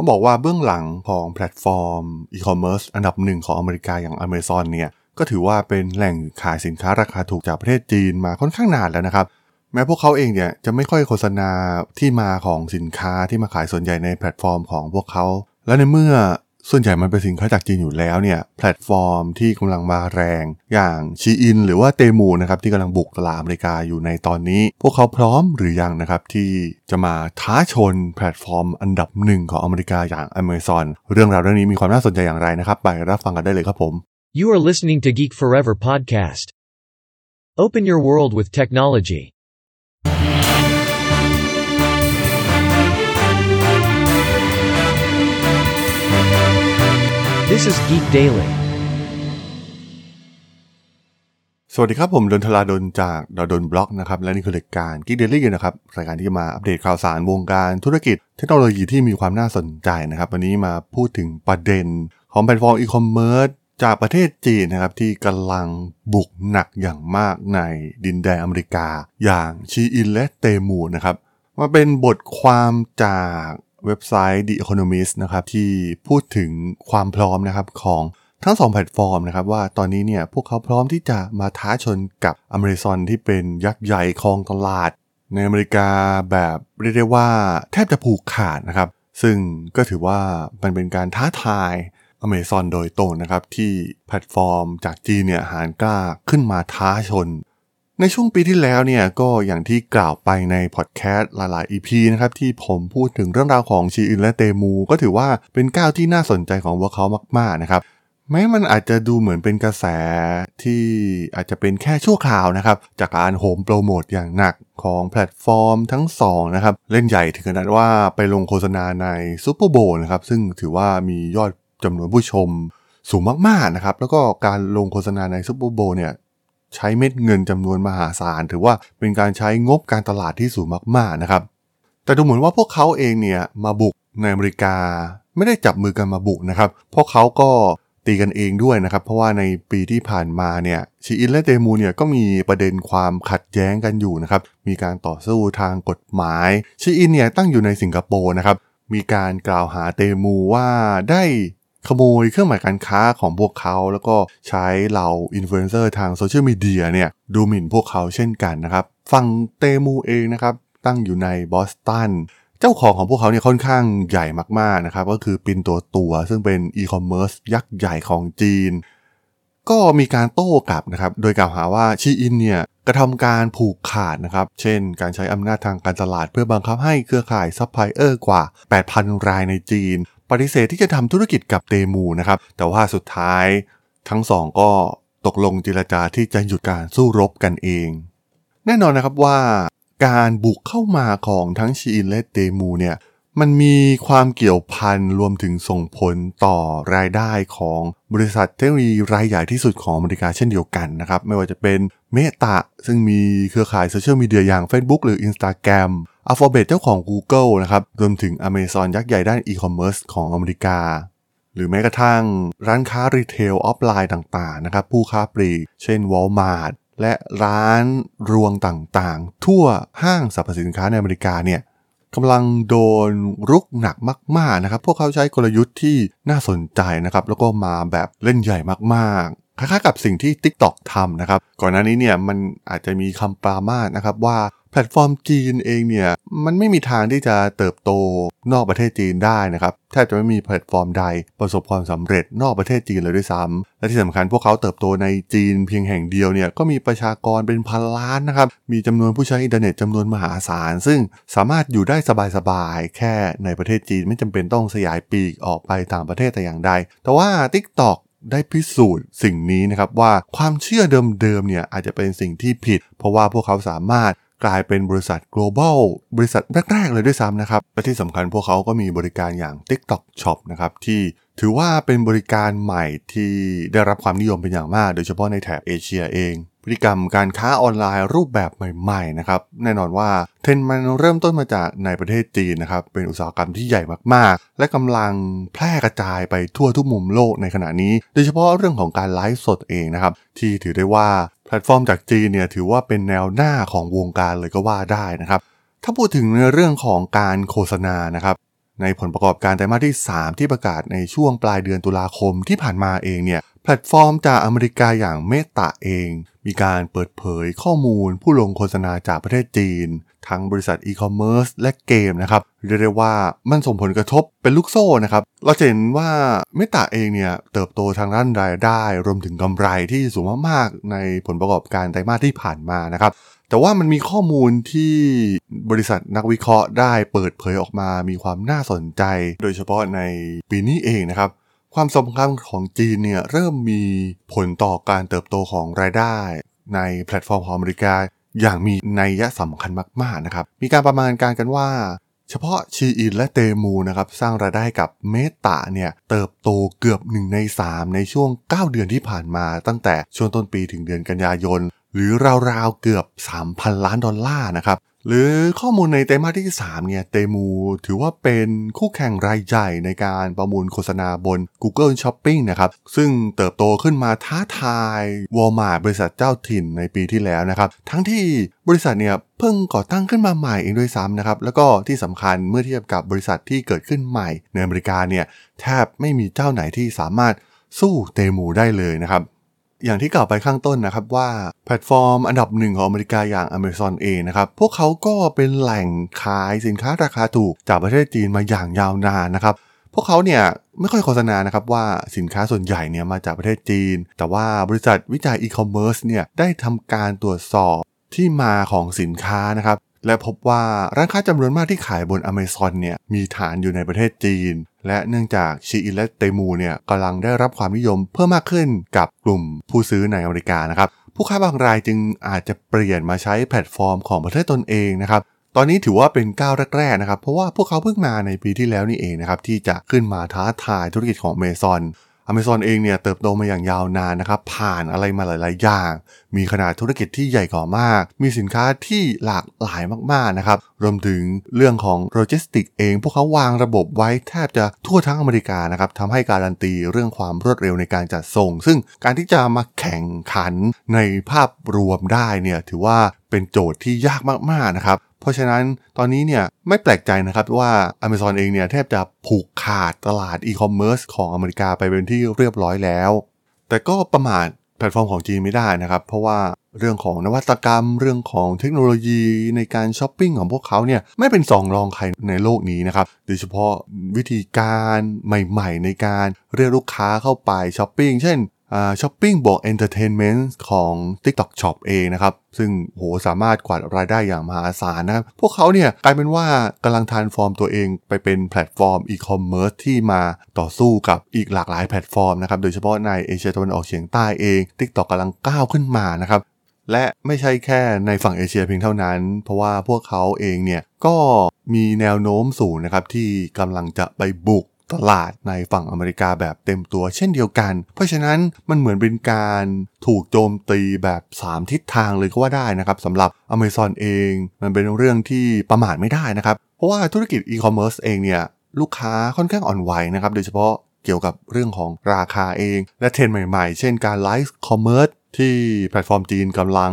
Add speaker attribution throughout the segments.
Speaker 1: ต้องบอกว่าเบื้องหลังของแพลตฟอร์มอีคอมเมิร์ซอันดับหนึ่งของอเมริกาอย่าง Amazon เนี่ยก็ถือว่าเป็นแหล่งขายสินค้าราคาถูกจากประเทศจีนมาค่อนข้างนานแล้วนะครับ แม้พวกเขาเองเนี่ยจะไม่ค่อยโฆษณาที่มาของสินค้าที่มาขายส่วนใหญ่ในแพลตฟอร์มของพวกเขา และในเมื่อ ส่วนใหญ่มันเป็นสินค้าจากจีนอยู่แล้วเนี่ยแพลตฟอร์มที่กำลังมาแรง อย่าง Shein หรือว่า Temu นะครับที่กำลังบุกตลาดอเมริกาอยู่ในตอนนี้ พวกเขาพร้อมหรือยังนะครับที่จะมาท้าชนแพลตฟอร์มอันดับหนึ่งของอเมริกาอย่าง Amazon เรื่องราวเรื่องนี้มีความน่าสนใจอย่างไรนะครับไปรับฟังกันได้เลยครับผม
Speaker 2: You are listening to Geek Forever podcast. Open your world with technology. This is Geek Daily.
Speaker 1: สวัสดีครับผมดล ธราดลจากด.ดล็อกนะครับ และนี่คือรายการ Geek Daily นะครับ รายการที่จะมาอัปเดตข่าวสารวงการธุรกิจ เทคโนโลยีที่มีความน่าสนใจนะครับ วันนี้มาพูดถึงประเด็น ของแพลตฟอร์มอีคอมเมิร์ซจากประเทศจีนนะครับ ที่กำลังบุกหนักอย่างมากในดินแดนอเมริกา อย่าง Shein และ Temu นะครับมาเป็นบทความจาก เว็บไซต์ The Economist นะครับที่พูดถึงความพร้อมนะครับของทั้งสองแพลตฟอร์มนะครับว่าตอนนี้เนี่ยพวกเขาพร้อมที่จะมาท้าชนกับ Amazon ที่เป็นยักษ์ใหญ่ครองตลาด ในอเมริกาแบบเรียกได้ว่าแทบจะผูกขาดนะครับ ซึ่งก็ถือว่ามันเป็นการท้าทาย Amazon โดยตรงนะครับที่แพลตฟอร์มจากจีนเนี่ยหาญกล้าขึ้นมาท้าชน ในช่วงปีที่แล้วเนี่ยก็อย่างที่กล่าวไปในพอดแคสต์หลาย ๆ EP นะครับที่ผมพูดถึงเรื่องราวของ Shein และ Temu ก็ถือว่าเป็นก้าวที่น่าสนใจของพวกเขามาก ๆ นะครับแม้มันอาจจะดูเหมือนเป็นกระแสที่อาจจะเป็นแค่ชั่วคราวนะครับ จากการโหมโปรโมทอย่างหนักของแพลตฟอร์มทั้งสองนะครับ เล่นใหญ่ถึงขนาดว่าไปลงโฆษณาใน Super Bowl นะครับ ซึ่งถือว่ามียอดจำนวนผู้ชมสูงมาก ๆ นะครับ แล้วก็การลงโฆษณาใน Super Bowl เนี่ย ใช้เม็ดเงินจำนวนมหาศาล ถือว่าเป็นการใช้งบการตลาดที่สูงมากๆนะครับ แต่ดูเหมือนว่าพวกเขาเองเนี่ยมาบุกในอเมริกาไม่ได้จับมือกันมาบุกนะครับพวกเขาก็ตีกันเองด้วยนะครับ เพราะว่าในปีที่ผ่านมาเนี่ย Shein และ Temu เนี่ยก็มีประเด็นความขัดแย้งกันอยู่นะครับ มีการต่อสู้ทางกฎหมาย Shein เนี่ยตั้งอยู่ในสิงคโปร์นะครับ มีการกล่าวหา Temu ว่าได้ ขโมยเครื่องหมายการค้าของพวกเขา แล้วก็ใช้เหล่าอินฟลูเอนเซอร์ทางโซเชียลมีเดียเนี่ยดูหมิ่นพวกเขาเช่นกันนะครับฝั่ง Temu เองนะครับตั้งอยู่ในบอสตันเจ้าของของพวกเขาเนี่ยค่อนข้างใหญ่มากๆนะครับ ก็คือ Pinduoduo ซึ่งเป็นอีคอมเมิร์ซยักษ์ใหญ่ของจีน ก็มีการโต้กลับนะครับ โดยกล่าวหาว่า Shein เนี่ยกระทำการผูกขาดนะครับ เช่น การใช้อำนาจทางการตลาดเพื่อบังคับให้เครือข่ายซัพพลายเออร์กว่า 8,000 รายในจีน ปฏิเสธที่จะทำธุรกิจกับ Temu นะครับ แต่ว่าสุดท้ายทั้งสองก็ตกลงเจรจาที่จะหยุดการสู้รบกันเอง แน่นอนนะครับว่าการบุกเข้ามาของทั้ง Shein และ Temu เนี่ยมันมีความเกี่ยวพันรวมถึงส่งผลต่อรายได้ของบริษัทเทคโนโลยีรายใหญ่ที่สุดของอเมริกาเช่นเดียวกันนะครับ ไม่ว่าจะเป็น Meta ซึ่งมีเครือข่ายโซเชียลมีเดียอย่าง Facebook หรือ Instagram Alphabet เจ้าของ Google นะครับ รวมถึง Amazon ยักษ์ใหญ่ด้านอีคอมเมิร์ซของอเมริกา หรือแม้กระทั่งร้านค้า retail ออฟไลน์ต่างๆนะครับ ผู้ค้าปลีก เช่น Walmart และร้านรวงต่างๆ ทั่วห้างสรรพสินค้าในอเมริกาเนี่ยกำลังโดนรุกหนักมาก ๆนะครับ พวกเขาใช้กลยุทธ์ที่น่าสนใจนะครับ แล้วก็มาแบบเล่นใหญ่มากๆ คล้ายๆกับสิ่งที่ TikTok ทำนะครับ ก่อนหน้านี้เนี่ยมันอาจจะมีคำปรามาสนะครับว่า แพลตฟอร์มจีนเองเนี่ยมันไม่มีทางที่จะเติบโตนอกประเทศจีนได้นะครับแทบจะไม่มีแพลตฟอร์มใดประสบความสำเร็จนอกประเทศจีนเลยด้วยซ้ำและที่สำคัญพวกเขาเติบโตในจีนเพียงแห่งเดียวเนี่ยก็มีประชากรเป็นพันล้านนะครับมีจำนวนผู้ใช้อินเทอร์เน็ตจำนวนมหาศาล ซึ่งสามารถอยู่ได้สบายๆแค่ในประเทศจีนไม่จำเป็นต้องสยายปีกออกไปต่างประเทศแต่อย่างใด แต่ว่า TikTok ได้พิสูจน์สิ่งนี้นะครับว่าความเชื่อเดิมๆเนี่ยอาจจะเป็นสิ่งที่ผิด เพราะว่าพวกเขาสามารถ กลายเป็นบริษัท global บริษัทแรก ๆ เลยด้วยซ้ำนะครับ และที่สำคัญพวกเขาก็มีบริการอย่าง TikTok Shop นะครับที่ถือว่าเป็นบริการใหม่ที่ได้รับความนิยมเป็นอย่างมาก โดยเฉพาะในแถบเอเชียเอง พฤติกรรมการค้าออนไลน์รูปแบบใหม่ๆนะครับแน่นอนว่าเทรนด์มันเริ่มต้นมาจากในประเทศจีนนะครับเป็นอุตสาหกรรมที่ใหญ่มากๆ และกำลังแพร่กระจายไปทั่วทุกมุมโลกในขณะนี้ โดยเฉพาะเรื่องของการไลฟ์สดเองนะครับที่ถือได้ว่า แพลตฟอร์มจากจีนเนี่ยถือว่าเป็นแนวหน้าของวงการเลยก็ว่าได้นะครับ ถ้าพูดถึงในเรื่องของการโฆษณานะครับ ในผลประกอบการไตรมาสที่ 3 ที่ประกาศในช่วงปลายเดือนตุลาคมที่ผ่านมาเองเนี่ยแพลตฟอร์มจากอเมริกาอย่าง Meta เอง มีการเปิดเผยข้อมูลผู้ลงโฆษณาจากประเทศจีน ทั้งบริษัทอีคอมเมิร์ซและเกมนะครับเรียกได้ว่ามันส่งผลกระทบเป็นลูกโซ่นะครับ เราจะเห็นว่าเมตาเองเนี่ยเติบโตทางด้านรายได้ รวมถึงกำไรที่สูงมากๆในผลประกอบการไตรมาสที่ผ่านมานะครับแต่ว่ามันมีข้อมูลที่บริษัทนักวิเคราะห์ได้เปิดเผยออกมามีความน่าสนใจ โดยเฉพาะในปีนี้เองนะครับ ความสำคัญของจีนเนี่ยเริ่มมีผลต่อการเติบโตของรายได้ ในแพลตฟอร์มของอเมริกา อย่างมีนัยสำคัญมากๆนะครับ มีการประมาณการกันว่า เฉพาะ Shein และ Temu นะครับสร้างรายได้กับ Meta เนี่ยเติบโตเกือบ 1 ใน 3 ในช่วง 9 เดือนที่ผ่านมา ตั้งแต่ช่วงต้นปีถึงเดือนกันยายน หรือราวๆเกือบ 3,000 ล้านดอลลาร์นะครับ หรือข้อมูลในไตรมาสที่ 3 เนี่ย Temuถือว่าเป็นคู่แข่งรายใหญ่ในการประมูลโฆษณาบน Google Shopping นะครับ ซึ่งเติบโตขึ้นมาท้าทาย Walmart บริษัทเจ้าถิ่นในปีที่แล้วนะครับ ทั้งที่บริษัทเนี่ยเพิ่งก่อตั้งขึ้นมาใหม่เองด้วยซ้ำนะครับ แล้วก็ที่สำคัญเมื่อเทียบกับบริษัทที่เกิดขึ้นใหม่ ในอเมริกาเนี่ยแทบไม่มีเจ้าไหนที่สามารถสู้เตมูได้เลยนะครับ อย่างที่กล่าวไปข้างต้นนะครับว่าแพลตฟอร์มอันดับหนึ่งของอเมริกาอย่าง Amazon เองนะครับ พวกเขาก็เป็นแหล่งขายสินค้าราคาถูกจากประเทศจีนมาอย่างยาวนานนะครับ พวกเขาเนี่ยไม่ค่อยโฆษณานะครับว่าสินค้าส่วนใหญ่เนี่ยมาจากประเทศจีน แต่ว่าบริษัทวิจัยอีคอมเมิร์ซเนี่ยได้ทำการตรวจสอบที่มาของสินค้านะครับ และพบว่าร้านค้าจำนวนมากที่ขายบน Amazon เนี่ยมีฐานอยู่ในประเทศจีน และเนื่องจาก Shein และ Temu เนี่ยกำลังได้รับความนิยมเพิ่มมากขึ้นกับกลุ่มผู้ซื้อในอเมริกานะครับผู้ค้าบางรายจึงอาจจะเปลี่ยนมาใช้แพลตฟอร์มของประเทศตนเองนะครับตอนนี้ถือว่าเป็นก้าวแรกๆนะครับเพราะว่าพวกเขาเพิ่งมาในปีที่แล้วนี่เองนะครับที่จะขึ้นมาท้าทายธุรกิจของ Amazon Amazon เองเนี่ยเติบโตมาอย่างยาวนานนะครับ ผ่านอะไรมาหลาย ๆ อย่าง มีขนาดธุรกิจที่ใหญ่กว่ามาก มีสินค้าที่หลากหลายมาก ๆ นะครับ รวมถึงเรื่องของโลจิสติกเอง พวกเขาวางระบบไว้แทบจะทั่วทั้งอเมริกานะครับทำให้การันตีเรื่องความรวดเร็วในการจัดส่ง ซึ่งการที่จะมาแข่งขันในภาพรวมได้เนี่ยถือว่าเป็นโจทย์ที่ยากมาก ๆ นะครับ เพราะฉะนั้นตอนนี้เนี่ยไม่แปลกใจนะครับว่า Amazon เองเนี่ยแทบจะผูกขาดตลาดอีคอมเมิร์ซของอเมริกาไปเป็นที่เรียบร้อยแล้ว แต่ก็ประมาท แพลตฟอร์มของจีนไม่ได้นะครับ เพราะว่าเรื่องของนวัตกรรม เรื่องของเทคโนโลยีในการช้อปปิ้งของพวกเขาเนี่ยไม่เป็นสองรองใครในโลกนี้นะครับ โดยเฉพาะวิธีการใหม่ ๆ ในการเรียกลูกค้าเข้าไปช้อปปิ้ง เช่น ช้อปปิ้งบวก entertainment ของ TikTok Shop เองนะครับ ซึ่งโหสามารถกวาดรายได้อย่างมหาศาลนะครับ พวกเขาเนี่ยกลายเป็นว่ากำลัง transform ตัวเองไปเป็นแพลตฟอร์มอีคอมเมิร์ซที่มาต่อสู้กับอีกหลากหลายแพลตฟอร์มนะครับ โดยเฉพาะในเอเชียตะวันออกเฉียงใต้เอง TikTok กำลังก้าวขึ้นมานะครับและไม่ใช่แค่ในฝั่งเอเชียเพียงเท่านั้น เพราะว่าพวกเขาเองเนี่ยก็มีแนวโน้มสูงนะครับที่กำลังจะไปบุก ตลาดในฝั่งอเมริกาแบบเต็มตัวเช่นเดียวกัน เพราะฉะนั้นมันเหมือนเป็นการถูกโจมตีแบบ 3 ทิศทางเลยก็ว่าได้นะครับสำหรับ Amazon เอง มันเป็นเรื่องที่ประมาทไม่ได้นะครับ เพราะว่าธุรกิจอีคอมเมิร์ซเองเนี่ยลูกค้าค่อนข้างอ่อนไหวนะครับโดยเฉพาะเกี่ยวกับเรื่องของราคาเอง และเทรนด์ใหม่ๆ เช่นการ live commerceที่แพลตฟอร์มจีนกำลัง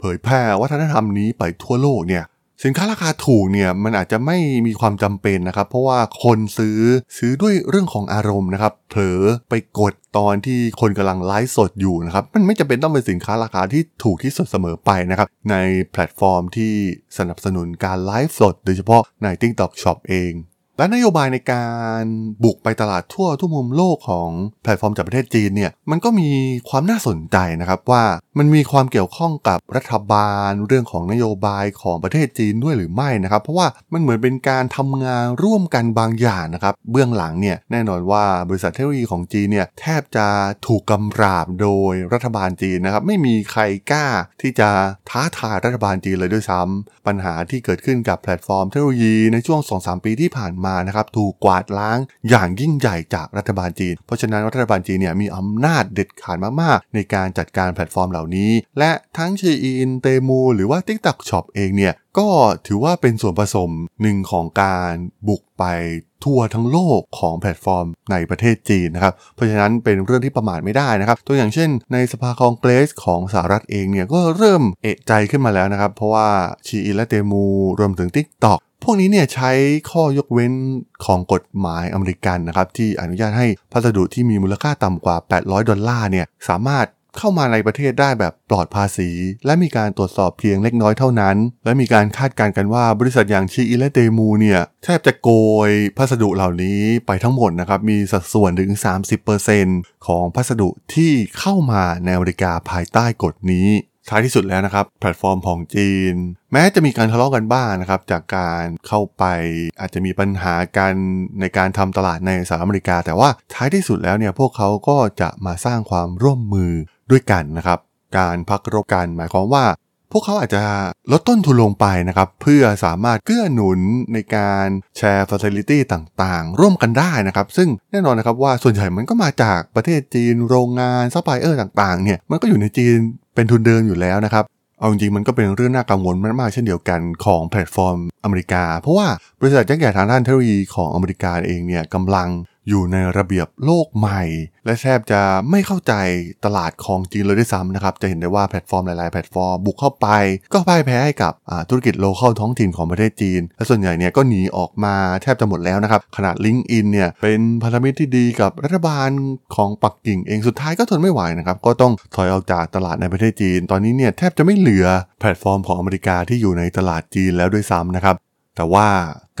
Speaker 1: เผยแพร่วัฒนธรรมนี้ไปทั่วโลกเนี่ย สินค้าราคาถูกเนี่ยมันอาจจะไม่มีความจำเป็นนะครับ เพราะว่าคนซื้อซื้อด้วยเรื่องของอารมณ์นะครับเผลอไปกดตอนที่คนกำลังไลฟ์สดอยู่นะครับมันไม่จำเป็นต้องเป็นสินค้าราคาที่ถูกที่สุดเสมอไปนะครับ ในแพลตฟอร์มที่สนับสนุนการไลฟ์สด โดยเฉพาะใน TikTok Shop เอง และนโยบายในการบุกไปตลาดทั่วทุกมุมโลกของแพลตฟอร์มจากประเทศจีนเนี่ยมันก็มีความน่าสนใจนะครับว่ามันมีความเกี่ยวข้องกับรัฐบาลเรื่องของนโยบายของประเทศจีนด้วยหรือไม่นะครับ เพราะว่ามันเหมือนเป็นการทำงานร่วมกันบางอย่างนะครับเบื้องหลังเนี่ยแน่นอนว่าบริษัทเทคโนโลยีของจีนเนี่ยแทบจะถูกกำราบโดยรัฐบาลจีนนะครับไม่มีใครกล้าที่จะท้าทายรัฐบาลจีนเลยด้วยซ้ำปัญหาที่เกิดขึ้นกับแพลตฟอร์มเทคโนโลยีในช่วง 2-3 ปีที่ผ่านมานะครับถูกกวาดล้างอย่างยิ่งใหญ่จากรัฐบาลจีน เพราะฉะนั้นรัฐบาลจีนเนี่ยมีอำนาจเด็ดขาดมากๆ ในการจัดการแพลตฟอร์มเหล่านี้ และทั้ง Shein Temu หรือว่า TikTok Shop เองเนี่ย ก็ถือว่าเป็นส่วนผสมหนึ่งของการบุกไปทั่วทั้งโลกของแพลตฟอร์มในประเทศจีนนะครับ เพราะฉะนั้นเป็นเรื่องที่ประมาทไม่ได้นะครับ ตัวอย่างเช่น ในสภาคองเกรสของสหรัฐเองเนี่ยก็เริ่มเอะใจขึ้นมาแล้วนะครับ เพราะว่า Shein และ Temuรวมถึง TikTok พวกนี้เนี่ยใช้ข้อยกเว้นของกฎหมายอเมริกันนะครับที่อนุญาตให้พัสดุที่มีมูลค่าต่ำกว่า 800 ดอลลาร์เนี่ยสามารถ เข้ามาในประเทศได้แบบปลอดภาษี และมีการตรวจสอบเพียงเล็กน้อยเท่านั้น และมีการคาดการณ์กันว่าบริษัทอย่างชีอิและเตมูเนี่ยแทบจะโกยพัสดุเหล่านี้ไปทั้งหมดนะครับ มีสัดส่วนถึง 30%ของพัสดุที่เข้ามาในอเมริกาภายใต้กฎนี้ท้ายที่สุดแล้วนะครับแพลตฟอร์มของจีน แม้จะมีการทะเลาะกันบ้างนะครับ จากการเข้าไปอาจจะมีปัญหากันในการทำตลาดในสหรัฐอเมริกา แต่ว่าท้ายที่สุดแล้วเนี่ยพวกเขาก็จะมาสร้างความร่วมมือ ด้วยกันนะครับ การพักรบกันหมายความว่า พวกเขาอาจจะลดต้นทุนลงไปนะครับ เพื่อสามารถเกื้อหนุนในการแชร์ facility ต่างๆ ร่วมกันได้นะครับ ซึ่งแน่นอนนะครับว่าส่วนใหญ่มันก็มาจากประเทศจีนโรงงานซัพพลายเออร์ต่างๆเนี่ยมันก็อยู่ในจีนเป็นทุนเดิมอยู่แล้วนะครับเอาจริงๆมันก็เป็นเรื่องน่ากังวลมากๆเช่นเดียวกันของแพลตฟอร์มอเมริกา เพราะว่าบริษัทยักษ์ใหญ่ทางด้านเทคโนโลยีของอเมริกาเองเนี่ยกำลัง อยู่ในระเบียบโลกใหม่ และแทบจะไม่เข้าใจตลาดของจีนเลยด้วยซ้ำนะครับ จะเห็นได้ว่าแพลตฟอร์มหลาย ๆ แพลตฟอร์มบุกเข้าไป ก็พ่ายแพ้ให้กับธุรกิจ local ท้องถิ่นของประเทศจีน และส่วนใหญ่เนี่ยก็หนีออกมาแทบจะหมดแล้วนะครับ ขนาด LinkedIn เนี่ยเป็นพันธมิตรที่ดีกับรัฐบาลของปักกิ่งเองสุดท้ายก็ทนไม่ไหวนะครับ ก็ต้องถอยออกจากตลาดในประเทศจีน ตอนนี้เนี่ยแทบจะไม่เหลือแพลตฟอร์มของอเมริกาที่อยู่ในตลาดจีนแล้วด้วยซ้ำนะครับ แต่ว่า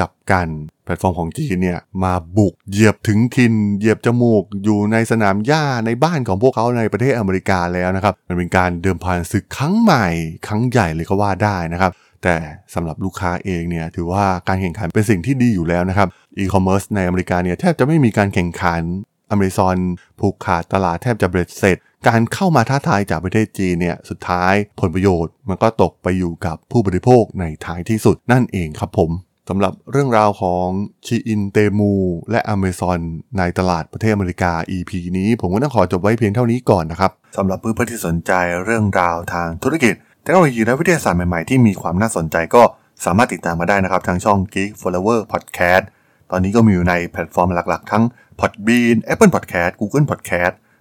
Speaker 1: กลับกันแพลตฟอร์มของจีนเนี่ยมาบุกเหยียบถึงถิ่นเหยียบจมูกอยู่ในสนามหญ้าในบ้านของพวกเขาในประเทศอเมริกาแล้วนะครับมันเป็นการเดิมพันศึกครั้งใหม่ครั้งใหญ่เลยก็ว่าได้นะครับแต่สำหรับลูกค้าเองเนี่ยถือว่าการแข่งขันเป็นสิ่งที่ดีอยู่แล้วนะครับอีคอมเมิร์ซในอเมริกาเนี่ยแทบจะไม่มีการแข่งขันอเมซอนผูกขาดตลาดแทบจะเบ็ดเสร็จ การเข้ามาท้าทายจากประเทศจีนเนี่ยสุดท้ายผลประโยชน์ มันก็ตกไปอยู่กับผู้บริโภคในท้ายที่สุดนั่นเองครับผมสำหรับเรื่องราวของ Shein Temu และ Amazon ในตลาดประเทศอเมริกา EP นี้ผมก็ต้องขอจบไว้เพียงเท่านี้ก่อนนะครับสำหรับเพื่อนๆที่สนใจเรื่องราวทางธุรกิจเทคโนโลยีและวิทยาศาสตร์ใหม่ๆ ที่มีความน่าสนใจก็สามารถติดตามมาได้นะครับ ทางช่อง Geek Forever Podcast ตอนนี้ก็มีอยู่ในแพลตฟอร์มหลักๆ ทั้ง Podbean Apple Podcast Google Podcast